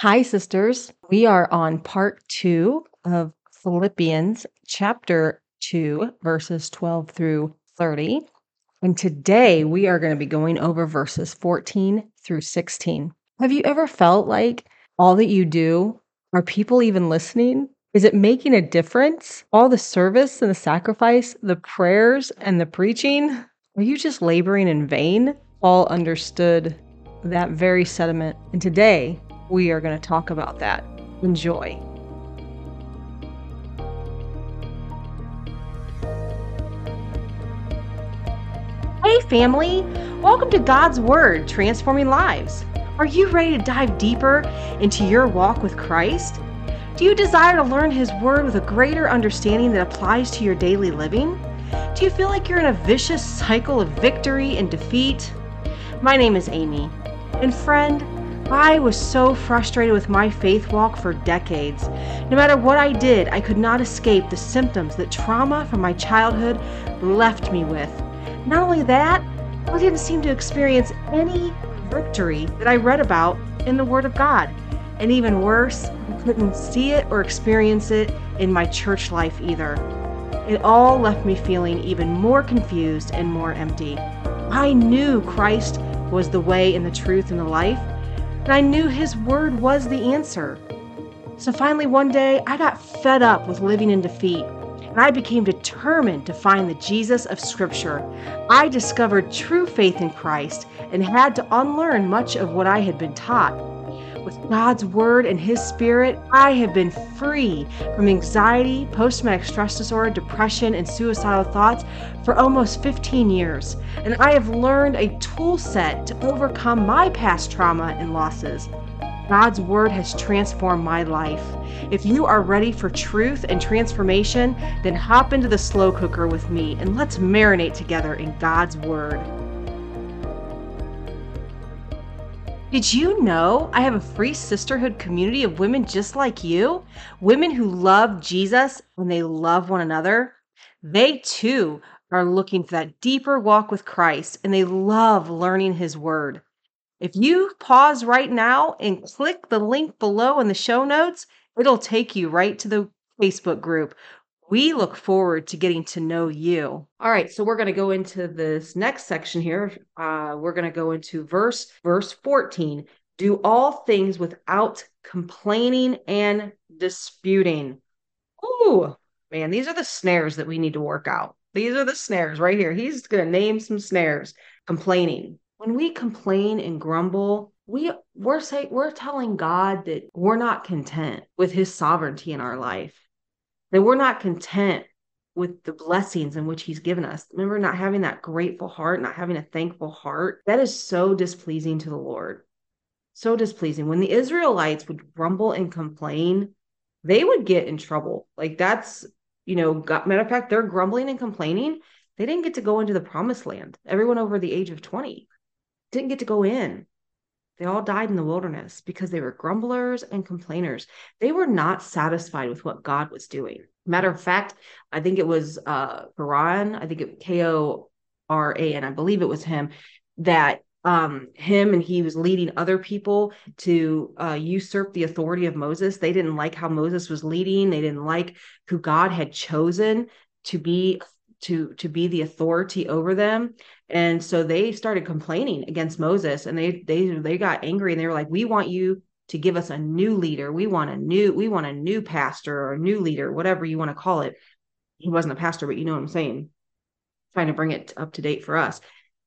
Hi, sisters. We are on part two of Philippians chapter 2, verses 12 through 30. And today we are going to be going over verses 14 through 16. Have you ever felt like all that you do, are people even listening? Is it making a difference? All the service and the sacrifice, the prayers and the preaching? Are you just laboring in vain? Paul understood that very sentiment. And today we are going to talk about that. Enjoy. Hey, family! Welcome to God's Word, Transforming Lives. Are you ready to dive deeper into your walk with Christ? Do you desire to learn His Word with a greater understanding that applies to your daily living? Do you feel like you're in a vicious cycle of victory and defeat? My name is Amy, and friend, I was so frustrated with my faith walk for decades. No matter what I did, I could not escape the symptoms that trauma from my childhood left me with. Not only that, I didn't seem to experience any victory that I read about in the Word of God. And even worse, I couldn't see it or experience it in my church life either. It all left me feeling even more confused and more empty. I knew Christ was the way and the truth and the life, and I knew His Word was the answer. So finally, one day, I got fed up with living in defeat, and I became determined to find the Jesus of Scripture. I discovered true faith in Christ and had to unlearn much of what I had been taught. With God's Word and His Spirit, I have been free from anxiety, post traumatic stress disorder, depression, and suicidal thoughts for almost 15 years. And I have learned a tool set to overcome my past trauma and losses. God's Word has transformed my life. If you are ready for truth and transformation, then hop into the slow cooker with me and let's marinate together in God's Word. Did you know I have a free sisterhood community of women just like you? Women who love Jesus and they love one another. They too are looking for that deeper walk with Christ and they love learning His Word. If you pause right now and click the link below in the show notes, it'll take you right to the Facebook group we look forward to getting to know you. All right, so we're going to go into this next section here. Uh, we're going to go into verse verse 14. Do all things without complaining and disputing. Ooh, man, these are the snares that we need to work out. These are the snares right here. He's going to name some snares. Complaining. When we complain and grumble, we we're saying we're telling God that we're not content with his sovereignty in our life that we're not content with the blessings in which he's given us. Remember, not having that grateful heart, not having a thankful heart, that is so displeasing to the Lord. So displeasing. When the Israelites would grumble and complain, they would get in trouble. Like that's, you know, got, matter of fact, they're grumbling and complaining. They didn't get to go into the promised land. Everyone over the age of 20 didn't get to go in. They all died in the wilderness because they were grumblers and complainers. They were not satisfied with what God was doing. Matter of fact, I think it was uh Koran, I think it K O R A N, I believe it was him that um him and he was leading other people to uh usurp the authority of Moses. They didn't like how Moses was leading. They didn't like who God had chosen to be to to be the authority over them and so they started complaining against moses and they they they got angry and they were like we want you to give us a new leader. We want a new we want a new pastor or a new leader whatever you want to call it. He wasn't a pastor but you know what i'm saying? Trying to bring it up to date for us.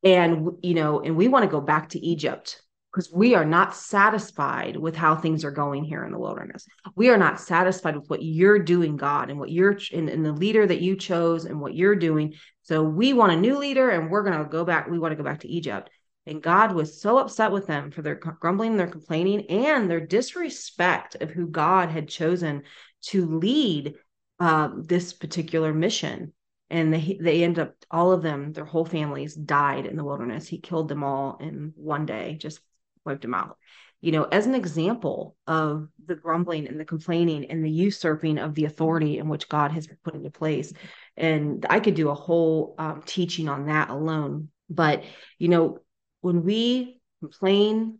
And you know and we want to go back to egypt because we are not satisfied with how things are going here in the wilderness. We are not satisfied with what you're doing, God, and what you're and the leader that you chose and what you're doing. So we want a new leader and we're going to go back. We want to go back to Egypt. And God was so upset with them for their grumbling, their complaining, and their disrespect of who God had chosen to lead uh, this particular mission. And they, they end up, all of them, their whole families died in the wilderness. He killed them all in one day, just wiped him out. You know as an example of the grumbling and the complaining and the usurping of the authority in which god has put into place. And i could do a whole um, teaching on that alone. But you know when we complain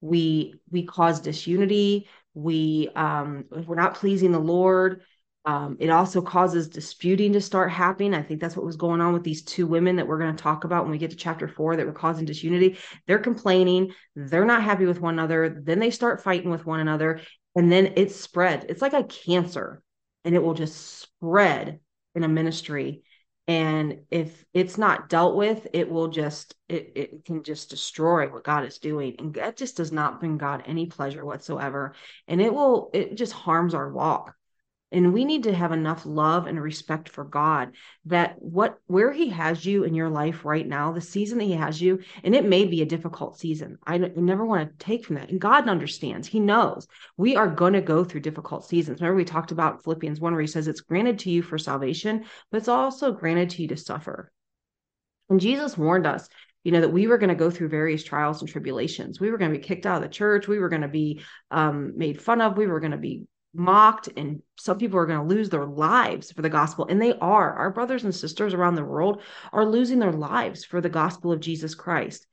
we we cause disunity. We um we're not pleasing the lord um, it also causes disputing to start happening. I think that's what was going on with these two women that we're going to talk about when we get to chapter four that were causing disunity. They're complaining, they're not happy with one another. Then they start fighting with one another, and then it spreads. It's like a cancer, and it will just spread in a ministry. And if it's not dealt with, it will just it it can just destroy what God is doing, and that just does not bring God any pleasure whatsoever. And it will it just harms our walk and we need to have enough love and respect for god that what where he has you in your life right now the season that he has you and it may be a difficult season. I never want to take from that. And god understands. He knows. We are going to go through difficult seasons. Remember we talked about philippians 1 where he says it's granted to you for salvation but it's also granted to you to suffer. And jesus warned us you know that we were going to go through various trials and tribulations. We were going to be kicked out of the church. We were going to be um, made fun of. We were going to be mocked and some people are going to lose their lives for the gospel and they are. Our brothers and sisters around the world are losing their lives for the gospel of jesus christ.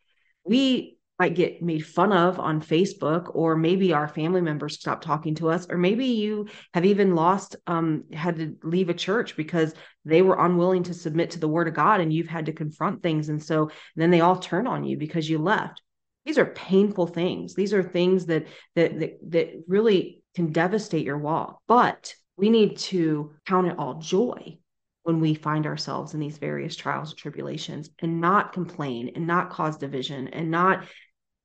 We might get made fun of on facebook or maybe our family members stop talking to us or maybe you have even lost um had to leave a church because they were unwilling to submit to the word of god and you've had to confront things and so then they all turn on you because you left. These are painful things. These are things that that that, that really can devastate your walk. But we need to count it all joy when we find ourselves in these various trials and tribulations and not complain and not cause division and not,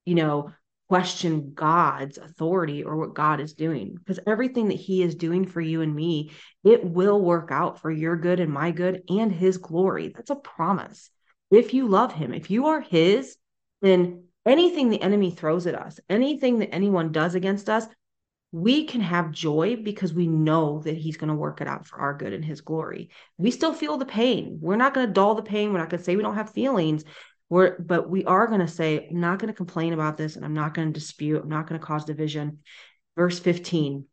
you know, question God's authority or what God is doing. Because everything that He is doing for you and me, it will work out for your good and my good and His glory. That's a promise. If you love Him, if you are His, then anything the enemy throws at us, anything that anyone does against us, we can have joy because we know that he's going to work it out for our good and his glory. We still feel the pain. We're not going to dull the pain. We're not going to say we don't have feelings. We're, but we are going to say, I'm not going to complain about this and I'm not going to dispute. I'm not going to cause division. Verse 15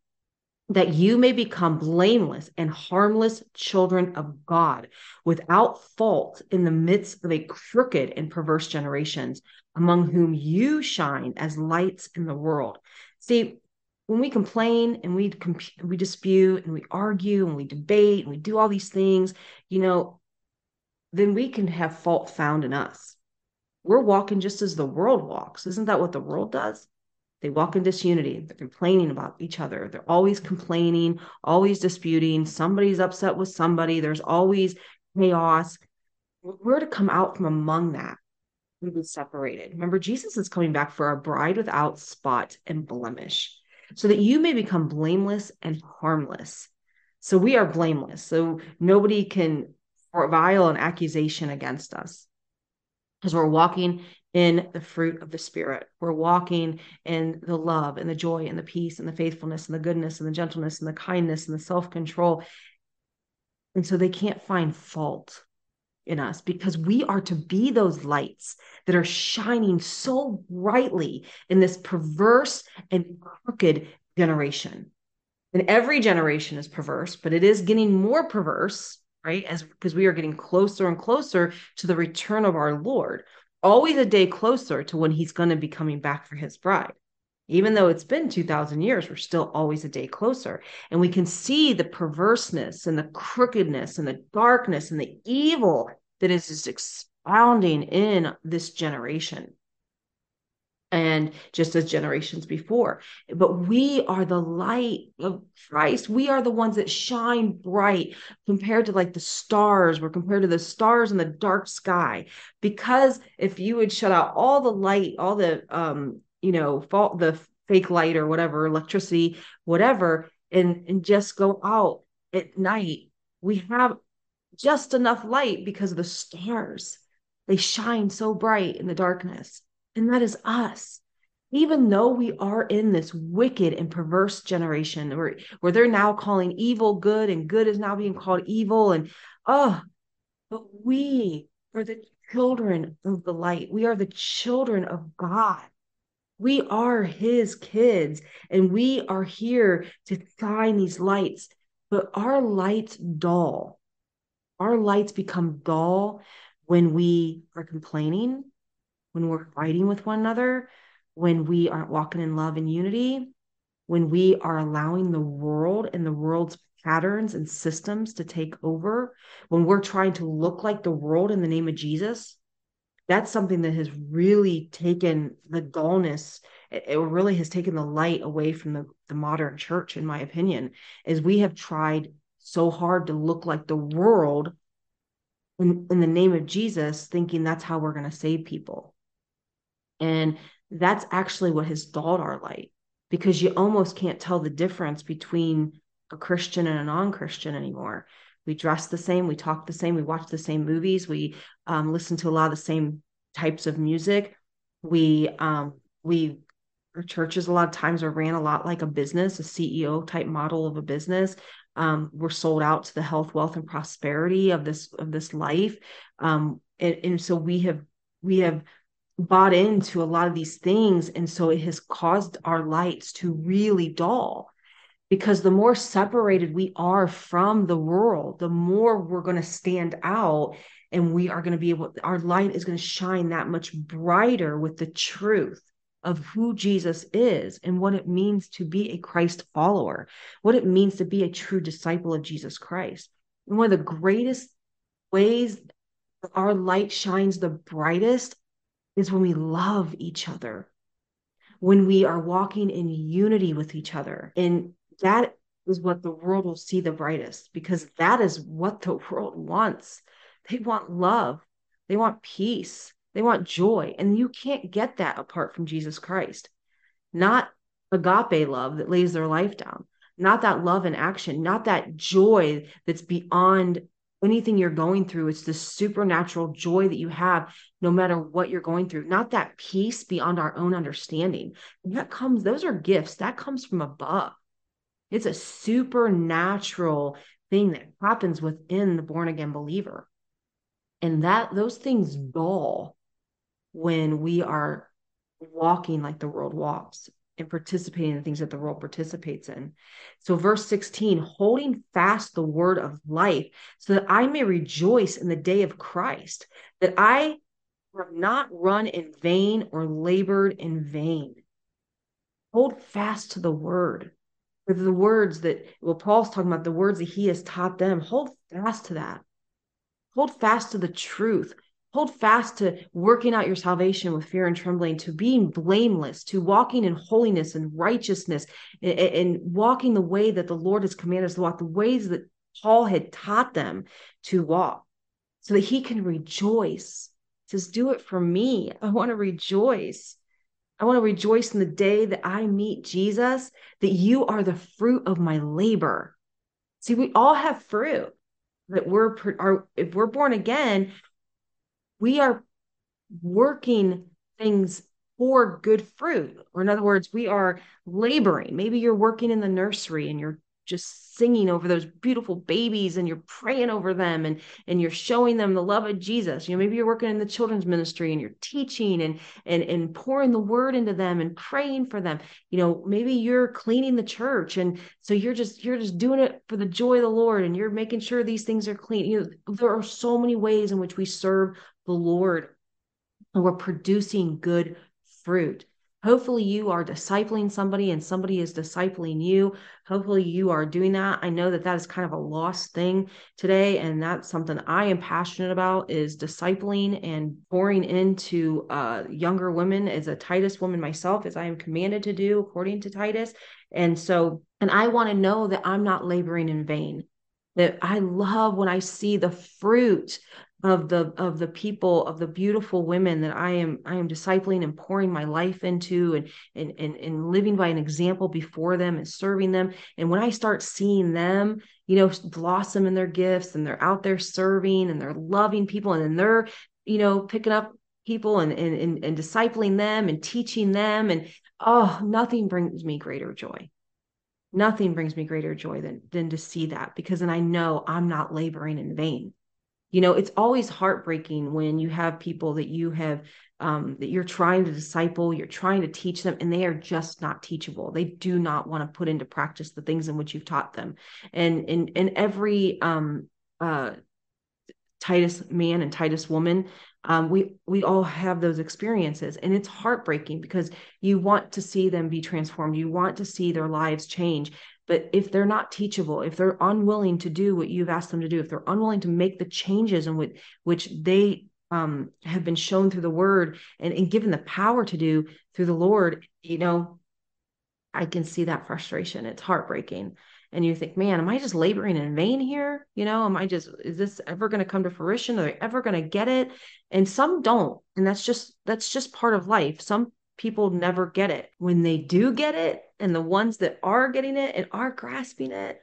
that you may become blameless and harmless children of God without fault in the midst of a crooked and perverse generations among whom you shine as lights in the world. See, when we complain and we comp- we dispute and we argue and we debate and we do all these things, you know, then we can have fault found in us. We're walking just as the world walks. Isn't that what the world does? They walk in disunity. They're complaining about each other. They're always complaining, always disputing. Somebody's upset with somebody. There's always chaos. We're to come out from among that and be separated. Remember, Jesus is coming back for a bride without spot and blemish so that you may become blameless and harmless. So we are blameless. So nobody can file an accusation against us because we're walking in the fruit of the Spirit. We're walking in the love and the joy and the peace and the faithfulness and the goodness and the gentleness and the kindness and the self control. And so they can't find fault in us because we are to be those lights that are shining so brightly in this perverse and crooked generation. And every generation is perverse, but it is getting more perverse, right? As because we are getting closer and closer to the return of our Lord, always a day closer to when he's going to be coming back for his bride. Even though it's been 2000 years, we're still always a day closer. And we can see the perverseness and the crookedness and the darkness and the evil that is just expounding in this generation and just as generations before. But we are the light of Christ. We are the ones that shine bright compared to like the stars. We're compared to the stars in the dark sky. Because if you would shut out all the light, all the um, you know, fault the fake light or whatever, electricity, whatever, and and just go out at night, we have just enough light because the stars. They shine so bright in the darkness. And that is us. Even though we are in this wicked and perverse generation where, where they're now calling evil good and good is now being called evil. And oh, but we are the children of the light. We are the children of God. We are his kids and we are here to shine these lights. But our lights dull our lights become dull when we are complaining, when we're fighting with one another, when we aren't walking in love and unity, when we are allowing the world and the world's patterns and systems to take over, when we're trying to look like the world in the name of Jesus, that's something that has really taken the dullness it really has taken the light away from the, the modern church in my opinion is we have tried so hard to look like the world in, in the name of jesus thinking that's how we're going to save people. And that's actually what has dulled our light because you almost can't tell the difference between a christian and a non-christian anymore. We dress the same we talk the same we watch the same movies we um, listen to a lot of the same types of music. We um, we our churches a lot of times are ran a lot like a business a ceo type model of a business um, we're sold out to the health wealth and prosperity of this of this life. Um, and, and so we have we have bought into a lot of these things. And so it has caused our lights to really dull because the more separated we are from the world the more we're going to stand out and we are going to be able our light is going to shine that much brighter with the truth of who Jesus is and what it means to be a Christ follower, what it means to be a true disciple of Jesus Christ. And one of the greatest ways our light shines the brightest is when we love each other, when we are walking in unity with each other. And that is what the world will see the brightest because that is what the world wants. They want love, they want peace, they want joy. And you can't get that apart from Jesus Christ. Not agape love that lays their life down, not that love in action, not that joy that's beyond anything you're going through. It's the supernatural joy that you have no matter what you're going through, not that peace beyond our own understanding. And that comes, those are gifts that comes from above. It's a supernatural thing that happens within the born again believer. And that those things dull when we are walking like the world walks and participating in the things that the world participates in. So, verse 16, holding fast the word of life, so that I may rejoice in the day of Christ, that I have not run in vain or labored in vain. Hold fast to the word. With the words that, well, Paul's talking about the words that he has taught them. Hold fast to that. Hold fast to the truth hold fast to working out your salvation with fear and trembling to being blameless to walking in holiness and righteousness and, and, walking the way that the lord has commanded us to walk the ways that paul had taught them to walk so that he can rejoice. He says do it for me. I want to rejoice. I want to rejoice in the day that i meet jesus that you are the fruit of my labor. See we all have fruit that we're are if we're born again we are working things for good fruit. Or in other words, we are laboring. Maybe you're working in the nursery and you're just singing over those beautiful babies and you're praying over them and and you're showing them the love of Jesus. You know, maybe you're working in the children's ministry and you're teaching and and and pouring the word into them and praying for them. You know, maybe you're cleaning the church and so you're just you're just doing it for the joy of the Lord and you're making sure these things are clean. You know, there are so many ways in which we serve the Lord and we're producing good fruit. Hopefully, you are discipling somebody and somebody is discipling you. Hopefully, you are doing that. I know that that is kind of a lost thing today, and that's something I am passionate about is discipling and pouring into uh, younger women as a Titus woman myself, as I am commanded to do according to Titus. And so, and I want to know that I'm not laboring in vain that I love when I see the fruit of the of the people of the beautiful women that I am I am discipling and pouring my life into and and and, and living by an example before them and serving them. And when I start seeing them you know blossom in their gifts and they're out there serving and they're loving people and then they're you know picking up people and and and, and discipling them and teaching them and oh nothing brings me greater joy. Nothing brings me greater joy than than to see that because then I know I'm not laboring in vain you know it's always heartbreaking when you have people that you have um, that you're trying to disciple you're trying to teach them and they are just not teachable they do not want to put into practice the things in which you've taught them and in in every um uh titus man and titus woman Um, we we all have those experiences, and it's heartbreaking because you want to see them be transformed. You want to see their lives change. But if they're not teachable, if they're unwilling to do what you've asked them to do, if they're unwilling to make the changes which, which they um, have been shown through the word and, and given the power to do through the Lord, you know, I can see that frustration. It's heartbreaking. And you think, man, am I just laboring in vain here? You know, am I just, is this ever going to come to fruition? Are they ever going to get it? And some don't. And that's just, that's just part of life. Some people never get it. When they do get it, and the ones that are getting it and are grasping it,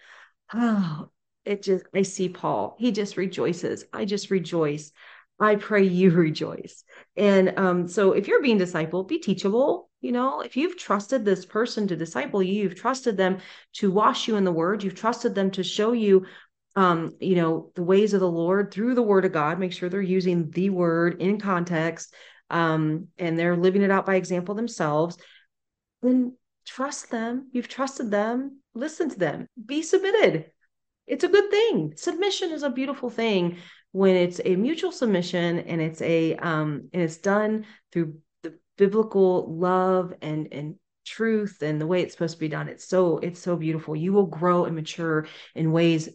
oh, it just, I see Paul. He just rejoices. I just rejoice. I pray you rejoice. And um, so if you're being discipled, be teachable. You know, if you've trusted this person to disciple you, you've trusted them to wash you in the word, you've trusted them to show you um, you know, the ways of the Lord through the word of God, make sure they're using the word in context, um, and they're living it out by example themselves, then trust them. You've trusted them. Listen to them. Be submitted. It's a good thing. Submission is a beautiful thing when it's a mutual submission and it's a um and it's done through the biblical love and and truth and the way it's supposed to be done. It's so it's so beautiful. You will grow and mature in ways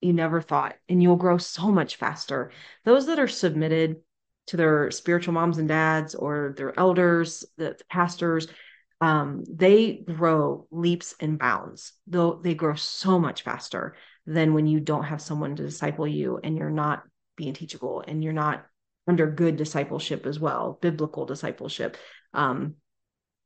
you never thought and you'll grow so much faster. Those that are submitted to their spiritual moms and dads or their elders, the, the pastors, um, they grow leaps and bounds. Though they grow so much faster than when you don't have someone to disciple you and you're not being teachable and you're not under good discipleship as well, biblical discipleship. Um,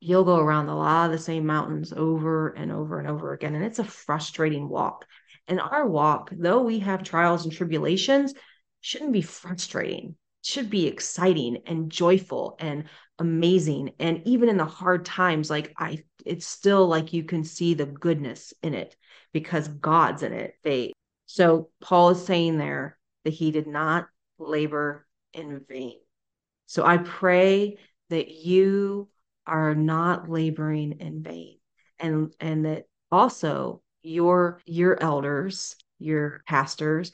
you'll go around a lot of the same mountains over and over and over again. And it's a frustrating walk. And our walk, though we have trials and tribulations, shouldn't be frustrating should be exciting and joyful and amazing. And even in the hard times like i it's still like you can see the goodness in it because god's in it. They so paul is saying there that he did not labor in vain. So i pray that you are not laboring in vain and and that also your your elders your pastors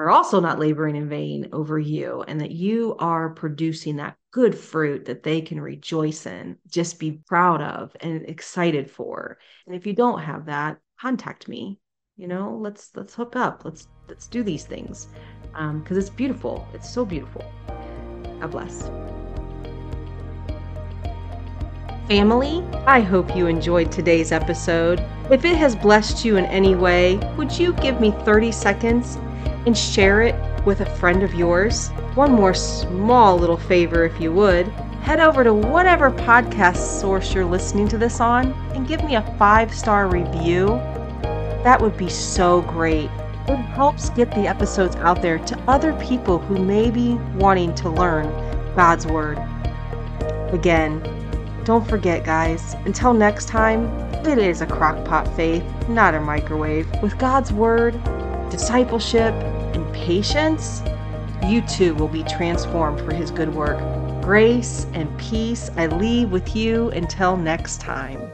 are also not laboring in vain over you and that you are producing that good fruit that they can rejoice in, just be proud of and excited for. And if you don't have that, contact me. You know, let's let's hook up. Let's let's do these things because um, it's beautiful. It's so beautiful. God bless. Family, I hope you enjoyed today's episode. If it has blessed you in any way, would you give me 30 seconds and share it with a friend of yours. One more small little favor, if you would. Head over to whatever podcast source you're listening to this on and give me a five star review. That would be so great. It helps get the episodes out there to other people who may be wanting to learn God's Word. Again, don't forget, guys, until next time, it is a crockpot faith, not a microwave. With God's Word, discipleship, and patience, you too will be transformed for His good work. Grace and peace I leave with you until next time.